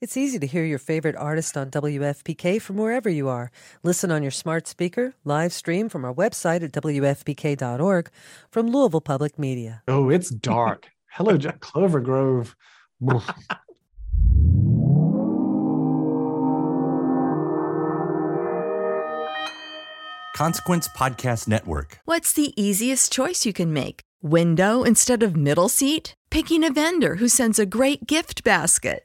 It's easy to hear your favorite artist on WFPK from wherever you are. Listen on your smart speaker, live stream from our website at WFPK.org from Louisville Public Media. Oh, it's dark. Hello, Jack Clover Grove. Consequence Podcast Network. What's the easiest choice you can make? Window instead of middle seat? Picking a vendor who sends a great gift basket?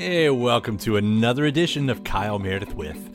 Hey, welcome to another edition of Kyle Meredith with.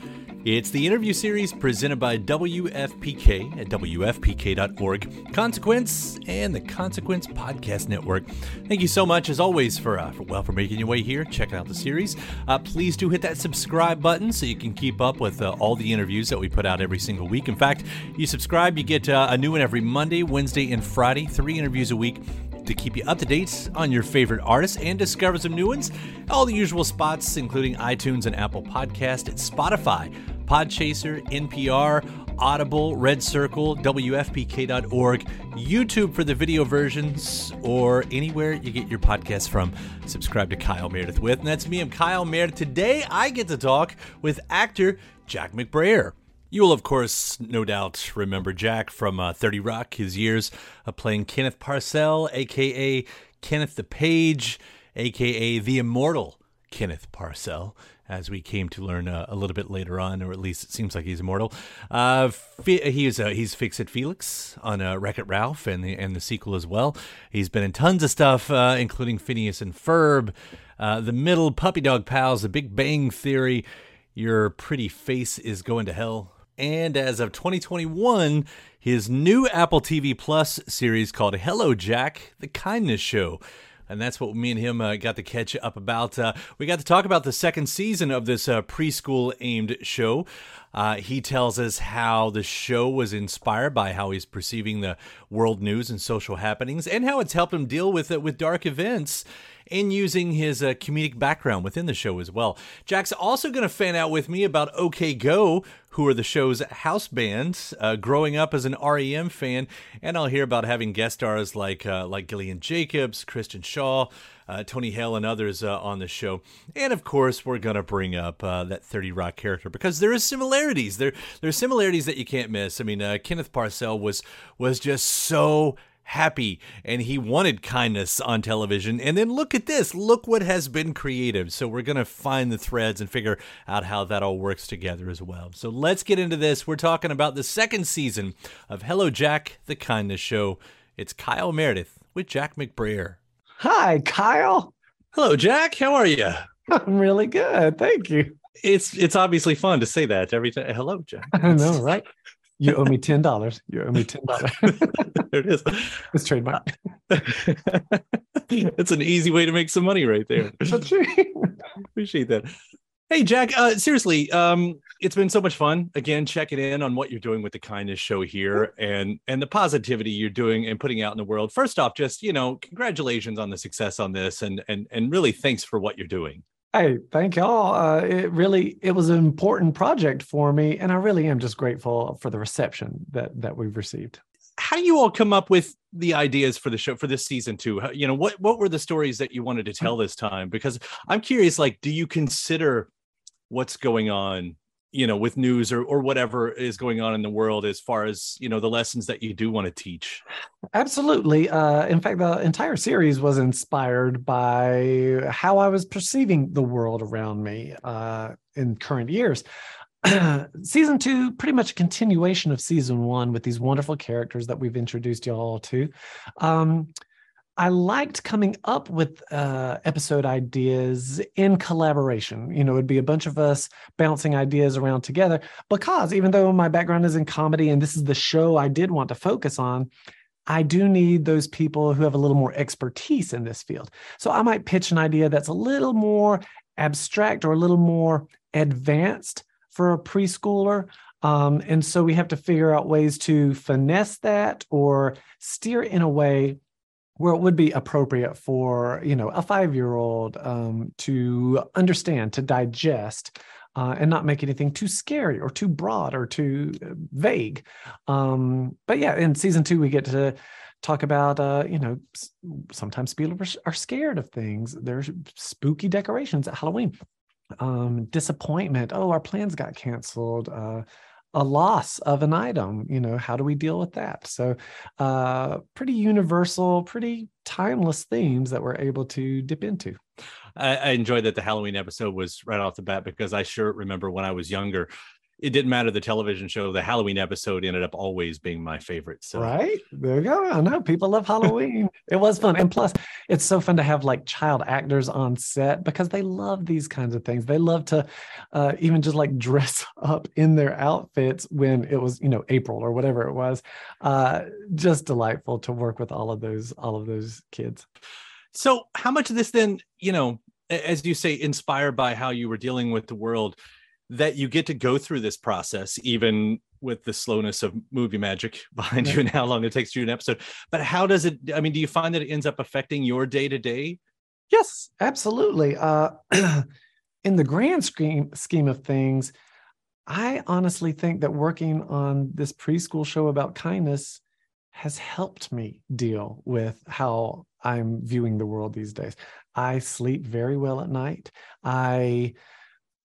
It's the interview series presented by WFPK at WFPK.org, Consequence, and the Consequence Podcast Network. Thank you so much, as always, for, uh, for well for making your way here, checking out the series. Uh, please do hit that subscribe button so you can keep up with uh, all the interviews that we put out every single week. In fact, you subscribe, you get uh, a new one every Monday, Wednesday, and Friday. Three interviews a week to keep you up to date on your favorite artists and discover some new ones. All the usual spots, including iTunes and Apple Podcast, at Spotify, Podchaser, NPR, Audible, Red Circle, WFPK.org, YouTube for the video versions, or anywhere you get your podcasts from. Subscribe to Kyle Meredith with. And that's me, I'm Kyle Meredith. Today I get to talk with actor Jack McBrayer. You will, of course, no doubt remember Jack from uh, 30 Rock, his years of playing Kenneth Parcell, aka Kenneth the Page, aka the immortal Kenneth Parcell, as we came to learn uh, a little bit later on, or at least it seems like he's immortal. Uh, fi- he is, uh, he's Fix It Felix on uh, Wreck It Ralph and the, and the sequel as well. He's been in tons of stuff, uh, including Phineas and Ferb, uh, The Middle, Puppy Dog Pals, The Big Bang Theory. Your pretty face is going to hell and as of 2021, his new Apple TV Plus series called Hello Jack: The Kindness Show. And that's what me and him uh, got to catch up about. Uh, we got to talk about the second season of this uh, preschool aimed show. Uh, he tells us how the show was inspired by how he's perceiving the world news and social happenings, and how it's helped him deal with it with dark events and using his uh, comedic background within the show as well. Jack's also going to fan out with me about OK Go, who are the show's house bands, uh, growing up as an REM fan, and I'll hear about having guest stars like uh, like Gillian Jacobs, Kristen Schaal, uh, Tony Hale, and others uh, on the show. And of course, we're gonna bring up uh, that Thirty Rock character because there is similarities. There there's similarities that you can't miss. I mean, uh, Kenneth Parcell was was just so happy and he wanted kindness on television. And then look at this. Look what has been created. So we're going to find the threads and figure out how that all works together as well. So let's get into this. We're talking about the second season of Hello Jack, the Kindness Show. It's Kyle Meredith with Jack McBrayer. Hi, Kyle. Hello, Jack. How are you? I'm really good. Thank you. It's it's obviously fun to say that every time. Hello, Jack. I know, right? You owe me ten dollars. You owe me ten dollars. there it is. it's trademark. it's an easy way to make some money right there. Appreciate that. Hey Jack, uh, seriously, um, it's been so much fun again checking in on what you're doing with the kindness show here and and the positivity you're doing and putting out in the world. First off, just you know, congratulations on the success on this and and and really thanks for what you're doing. Hey, thank y'all. Uh, it really it was an important project for me, and I really am just grateful for the reception that that we've received. How do you all come up with the ideas for the show for this season too? How- You know, what what were the stories that you wanted to tell this time? Because I'm curious, like, do you consider what's going on, you know, with news or or whatever is going on in the world as far as you know the lessons that you do want to teach? Absolutely. Uh, in fact, the entire series was inspired by how I was perceiving the world around me uh, in current years. season two, pretty much a continuation of season one with these wonderful characters that we've introduced you all to. Um, I liked coming up with uh, episode ideas in collaboration. You know, it'd be a bunch of us bouncing ideas around together because even though my background is in comedy and this is the show I did want to focus on, I do need those people who have a little more expertise in this field. So I might pitch an idea that's a little more abstract or a little more advanced for a preschooler. Um, and so we have to figure out ways to finesse that or steer in a way where it would be appropriate for you know a five year old um, to understand to digest uh, and not make anything too scary or too broad or too uh, vague. Um, but yeah in season two we get to talk about uh, you know sometimes people are- are scared of things. There's spooky decorations at halloween. Um, disappointment. Oh our plans got canceled. Uh, a loss of an item you know how do we deal with that? So uh pretty universal pretty timeless themes that we're able to dip into. I, I enjoyed that the Halloween episode was right off the bat because I sure remember when I was younger, it didn't matter the television show. The Halloween episode ended up always being my favorite. So. Right? There you go. I know. People love halloween. It was fun. And plus it's so fun to have like child actors on set because they love these kinds of things. They love to uh, even just like dress up in their outfits when it was you know april or whatever it was. Uh, just delightful to work with all of those all of those kids. So, how much of this then, you know, as you say, inspired by how you were dealing with the world, that you get to go through this process, even with the slowness of movie magic behind you and how long it takes to do an episode. But how does it? I mean, do you find that it ends up affecting your day to day? Yes, absolutely. Uh, in the grand scheme scheme of things, I honestly think that working on this preschool show about kindness has helped me deal with how I'm viewing the world these days. I sleep very well at night. I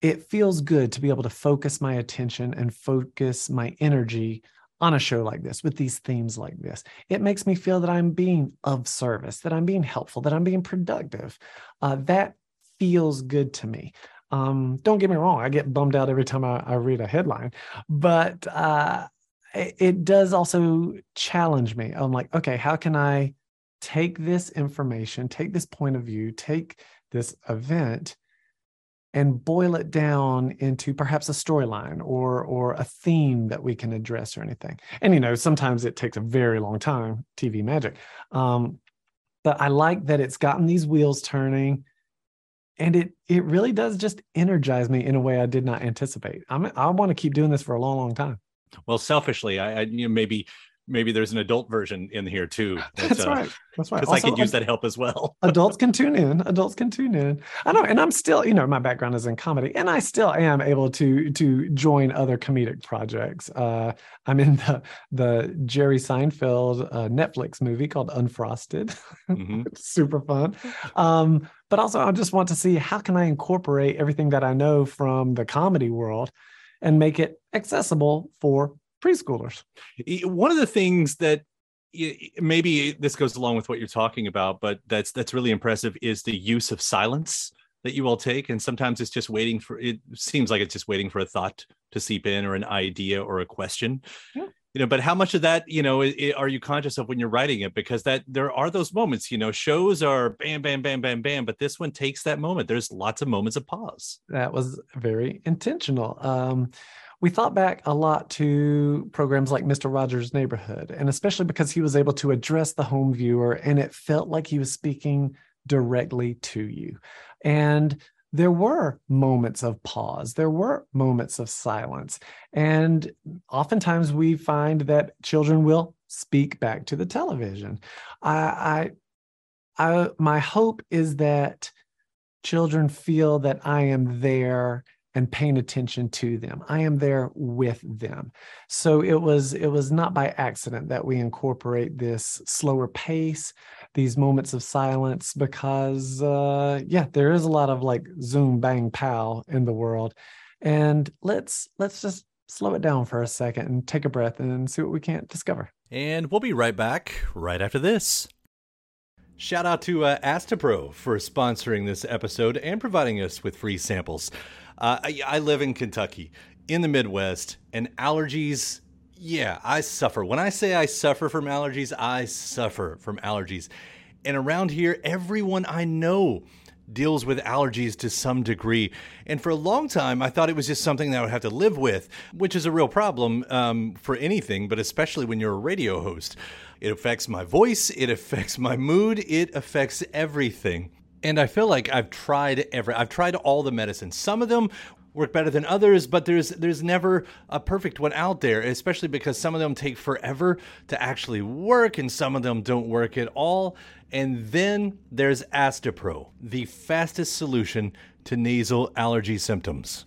it feels good to be able to focus my attention and focus my energy on a show like this with these themes like this. It makes me feel that I'm being of service, that I'm being helpful, that I'm being productive. Uh, that feels good to me. Um, don't get me wrong, I get bummed out every time I, I read a headline, but uh, it, it does also challenge me. I'm like, okay, how can I take this information, take this point of view, take this event, and boil it down into perhaps a storyline or or a theme that we can address or anything. And you know, sometimes it takes a very long time, TV magic. Um, but I like that it's gotten these wheels turning and it it really does just energize me in a way I did not anticipate. I'm I want to keep doing this for a long, long time. Well, selfishly, I, I you know, maybe maybe there's an adult version in here too. That's right. That's right. Because I could use that help as well. adults can tune in adults can tune in i know and i'm still you know my background is in comedy and i still am able to to join other comedic projects uh i'm in the the jerry seinfeld uh, netflix movie called unfrosted Mhm. super fun um but also i just want to see how can i incorporate everything that i know from the comedy world and make it accessible for preschoolers. One of the things that maybe this goes along with what you're talking about but that's that's really impressive is the use of silence that you all take. And sometimes it's just waiting for it seems like it's just waiting for a thought to seep in or an idea or a question. Yeah. you know but how much of that you know i- i- are you conscious of when you're writing it? Because that there are those moments you know shows are bam bam bam bam bam but this one takes that moment. There's lots of moments of pause. That was very intentional. Um, we thought back a lot to programs like Mr. Rogers' Neighborhood, and especially because he was able to address the home viewer and it felt like he was speaking directly to you. And there were moments of pause, there were moments of silence. And oftentimes we find that children will speak back to the television. I, I, I my hope is that children feel that I am there and paying attention to them. I am there with them. So it was it was not by accident that we incorporate this slower pace, these moments of silence because uh yeah, there is a lot of like zoom bang pow in the world. And let's let's just slow it down for a second and take a breath and see what we can't discover. And we'll be right back right after this. Shout out to uh, Astepro for sponsoring this episode and providing us with free samples. Uh, I, I live in Kentucky, in the Midwest, and allergies, yeah, I suffer. When I say I suffer from allergies, I suffer from allergies. And around here, everyone I know deals with allergies to some degree. And for a long time, I thought it was just something that I would have to live with, which is a real problem um, for anything, but especially when you're a radio host. It affects my voice, it affects my mood, it affects everything. And I feel like I've tried every I've tried all the medicines. Some of them work better than others, but there's there's never a perfect one out there, especially because some of them take forever to actually work and some of them don't work at all. And then there's Astepro, the fastest solution to nasal allergy symptoms.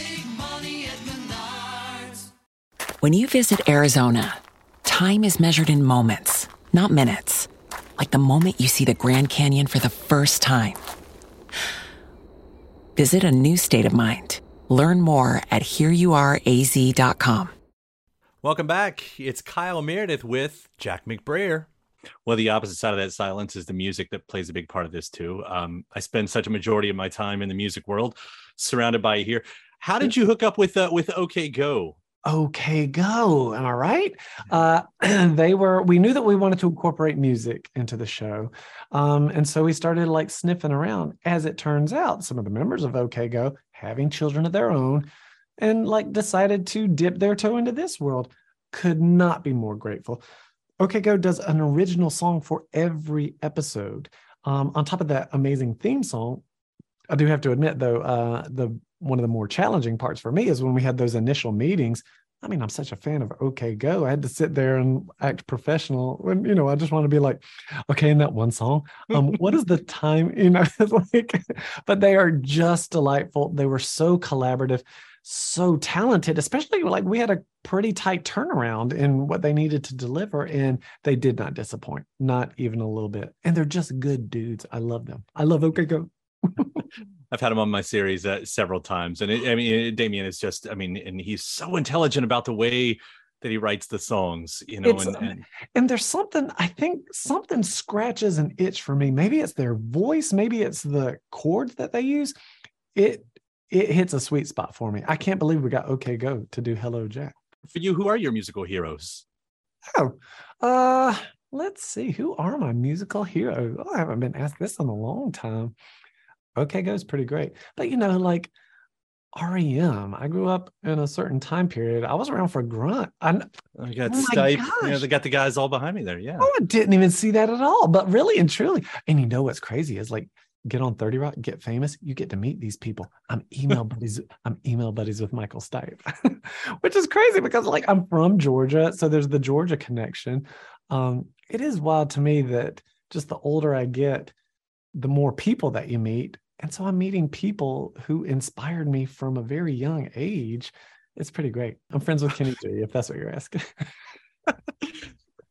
When you visit Arizona, time is measured in moments, not minutes. Like the moment you see the Grand Canyon for the first time. Visit a new state of mind. Learn more at hereyouareaz.com. Welcome back. It's Kyle Meredith with Jack McBrayer. Well, the opposite side of that silence is the music that plays a big part of this too. Um, I spend such a majority of my time in the music world, surrounded by here. How did you hook up with uh, with OK Go? Okay go am i right? Uh they were we knew that we wanted to incorporate music into the show um and so we started like sniffing around. As it turns out some of the members of okay go having children of their own and like decided to dip their toe into this world could not be more grateful. Okay go does an original song for every episode. Um on top of that amazing theme song I do have to admit, though, uh, the one of the more challenging parts for me is when we had those initial meetings. I mean, I'm such a fan of OK Go. I had to sit there and act professional when, you know, I just want to be like, okay, in that one song, um, what is the time? You know, like, but they are just delightful. They were so collaborative, so talented, especially like we had a pretty tight turnaround in what they needed to deliver, and they did not disappoint, not even a little bit. And they're just good dudes. I love them. I love OK Go. I've had him on my series uh, several times, and it, I mean, Damien is just, I mean, and he's so intelligent about the way that he writes the songs, you know, and, and, and there's something I think something scratches an itch for me. Maybe it's their voice, maybe it's the chords that they use. It it hits a sweet spot for me. I can't believe we got OK Go to do Hello Jack. For you, who are your musical heroes? Oh, uh, let's see. Who are my musical heroes? Oh, I haven't been asked this in a long time. OK Go is pretty great. But you know, like REM. I grew up in a certain time period. I was around for Grunt. I, I got Oh Stipe. You know, they got the guys all behind me there. Yeah. oh, I didn't even see that at all. But really and truly, and you know what's crazy is like get on 30 Rock, get famous, you get to meet these people. I'm email buddies, I'm email buddies with Michael Stipe, which is crazy because like I'm from Georgia. So there's the Georgia connection. Um, it is wild to me that just the older I get, the more people that you meet. And so I'm meeting people who inspired me from a very young age. It's pretty great. I'm friends with Kenny G, if that's what you're asking.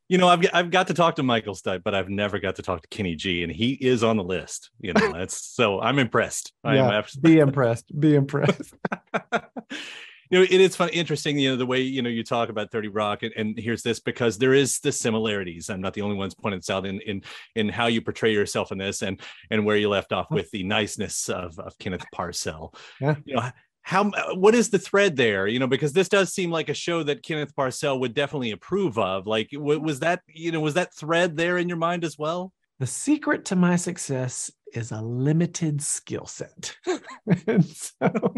You know, I've I've got to talk to Michael Stipe, but I've never got to talk to Kenny G, and he is on the list. You know, that's so I'm impressed. I am Yeah, absolutely. be impressed. Be impressed. you know, it is fun, interesting. You know, the way you know you talk about Thirty Rock, and, and here's this because there is the similarities. I'm not the only ones pointing this out in in in how you portray yourself in this, and and where you left off with the niceness of of Kenneth Parcell. Yeah. You know. How uh, what is the thread there? You know, because this does seem like a show that Kenneth Parcell would definitely approve of. Like, was that you know was that thread there in your mind as well? the secret to my success is a limited skill set. so,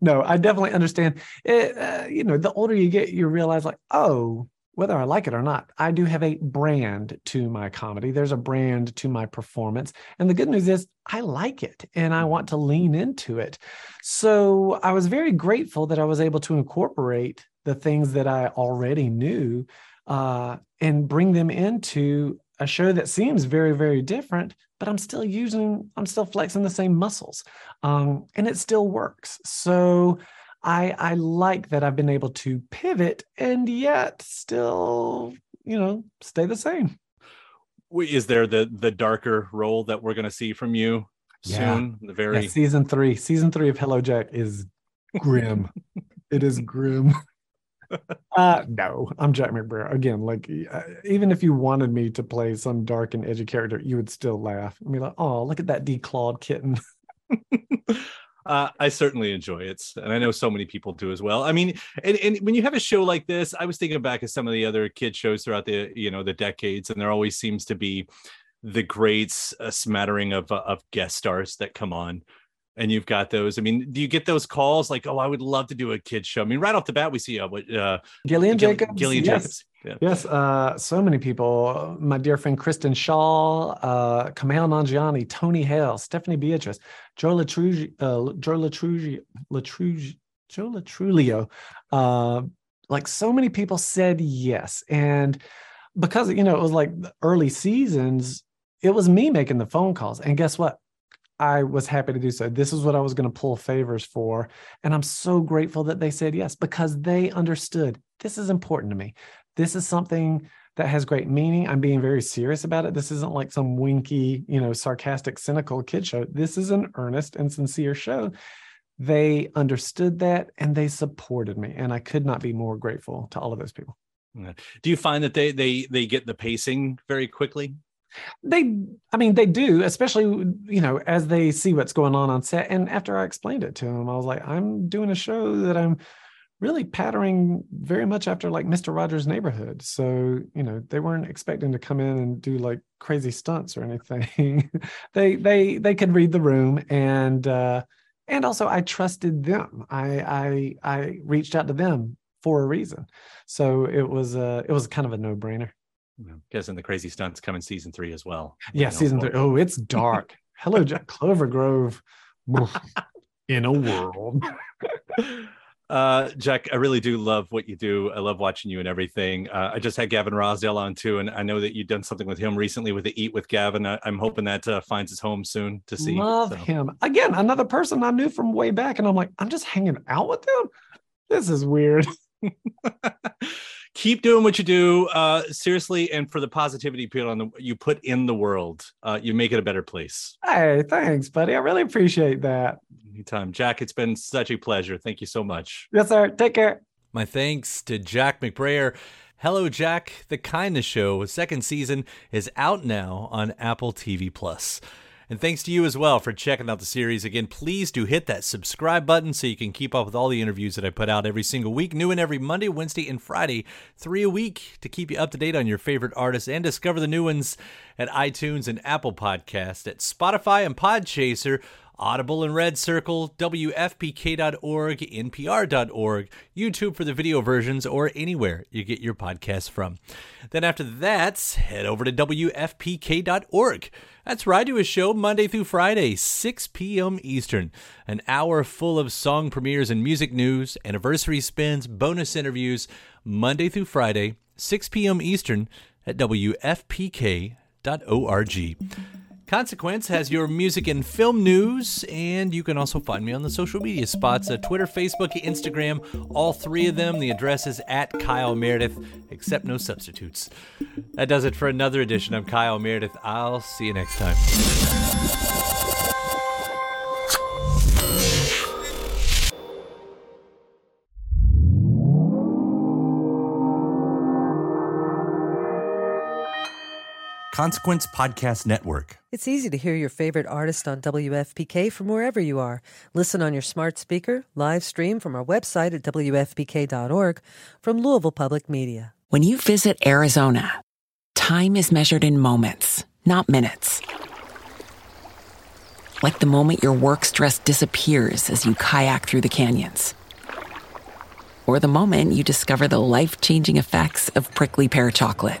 no, I definitely understand. It, uh, you know, the older you get, you realize, like, oh, whether I like it or not, I do have a brand to my comedy. There's a brand to my performance. And the good news is, I like it and I want to lean into it. So I was very grateful that I was able to incorporate the things that I already knew uh, and bring them into a show that seems very, very different, but I'm still using, I'm still flexing the same muscles, um, and it still works. So I, I like that I've been able to pivot and yet still, you know, stay the same. Is there the the darker role that we're going to see from you Yeah. soon? The Yeah, very season three, season three of Hello Jack is grim. it is grim. Uh, no, I'm Jack McBrayer again. Like, uh, even if you wanted me to play some dark and edgy character, you would still laugh. I mean, like, oh, look at that declawed kitten. uh, I certainly enjoy it, and I know so many people do as well. I mean, and, and when you have a show like this, I was thinking back at some of the other kid shows throughout the you know the decades, and there always seems to be the great uh, smattering of uh, of guest stars that come on. And you've got those. I mean, do you get those calls like, "Oh, I would love to do a kid show"? I mean, right off the bat, we see uh, what uh, Gillian Gill- Jacobs. Gillian yes. Jacobs. Yeah. Yes, uh, so many people. My dear friend Kristen Schaal, uh, Kumail Nanjiani, Tony Hale, Stephanie Beatrice, Joe Latrugio, uh, Joe Latrugio, Latrugio, Joe Latrulio. Uh, like so many people said yes, and because you know it was like the early seasons, it was me making the phone calls, and guess what? I was happy to do so. This is what I was going to pull favors for. And I'm so grateful that they said yes because they understood this is important to me. This is something that has great meaning. I'm being very serious about it. This isn't like some winky, you know, sarcastic, cynical kid show. This is an earnest and sincere show. They understood that and they supported me. And I could not be more grateful to all of those people. Do you find that they they they get the pacing very quickly? They, I mean, they do, especially, you know, as they see what's going on on set. And after I explained it to them, I was like, I'm doing a show that I'm really patterning very much after like Mr. Rogers' Neighborhood. So, you know, they weren't expecting to come in and do like crazy stunts or anything. they, they, they could read the room and, uh, and also I trusted them. I, I, I reached out to them for a reason. So it was, uh, it was kind of a no brainer. Guessing the crazy stunts come in season three as well. Yeah, season three. Oh, it's dark. Hello, Jack Clover Grove. In a world. Uh, Jack, I really do love what you do. I love watching you and everything. Uh, I just had Gavin Rossdale on too, and I know that you've done something with him recently with the Eat with Gavin. I, I'm hoping that uh, finds its home soon to see. Love So, him. Again, another person I knew from way back. And I'm like, I'm just hanging out with them. This is weird. Keep doing what you do, uh, seriously, and for the positivity you put on the you put in the world, uh, you make it a better place. Hey, thanks, buddy. I really appreciate that. Anytime, Jack. It's been such a pleasure. Thank you so much. Yes, sir. Take care. My thanks to Jack McBrayer. Hello, Jack. The Kindness Show, second season, is out now on Apple TV Plus. And thanks to you as well for checking out the series. Again, please do hit that subscribe button so you can keep up with all the interviews that I put out every single week, new and every Monday, Wednesday, and Friday, three a week to keep you up to date on your favorite artists and discover the new ones at iTunes and Apple Podcast, at Spotify and Podchaser, Audible and Red Circle, WFPK.org, NPR.org, YouTube for the video versions, or anywhere you get your podcasts from. Then after that, head over to WFPK.org. That's where I do a show Monday through Friday, 6 p.m. Eastern. An hour full of song premieres and music news, anniversary spins, bonus interviews, Monday through Friday, 6 p.m. Eastern at WFPK.org. Consequence has your music and film news, and you can also find me on the social media spots uh, Twitter, Facebook, Instagram, all three of them. The address is at Kyle Meredith, except no substitutes. That does it for another edition of Kyle Meredith. I'll see you next time. Consequence Podcast Network. It's easy to hear your favorite artist on WFPK from wherever you are. Listen on your smart speaker, live stream from our website at WFPK.org from Louisville Public Media. When you visit Arizona, time is measured in moments, not minutes. Like the moment your work stress disappears as you kayak through the canyons. Or the moment you discover the life changing effects of prickly pear chocolate.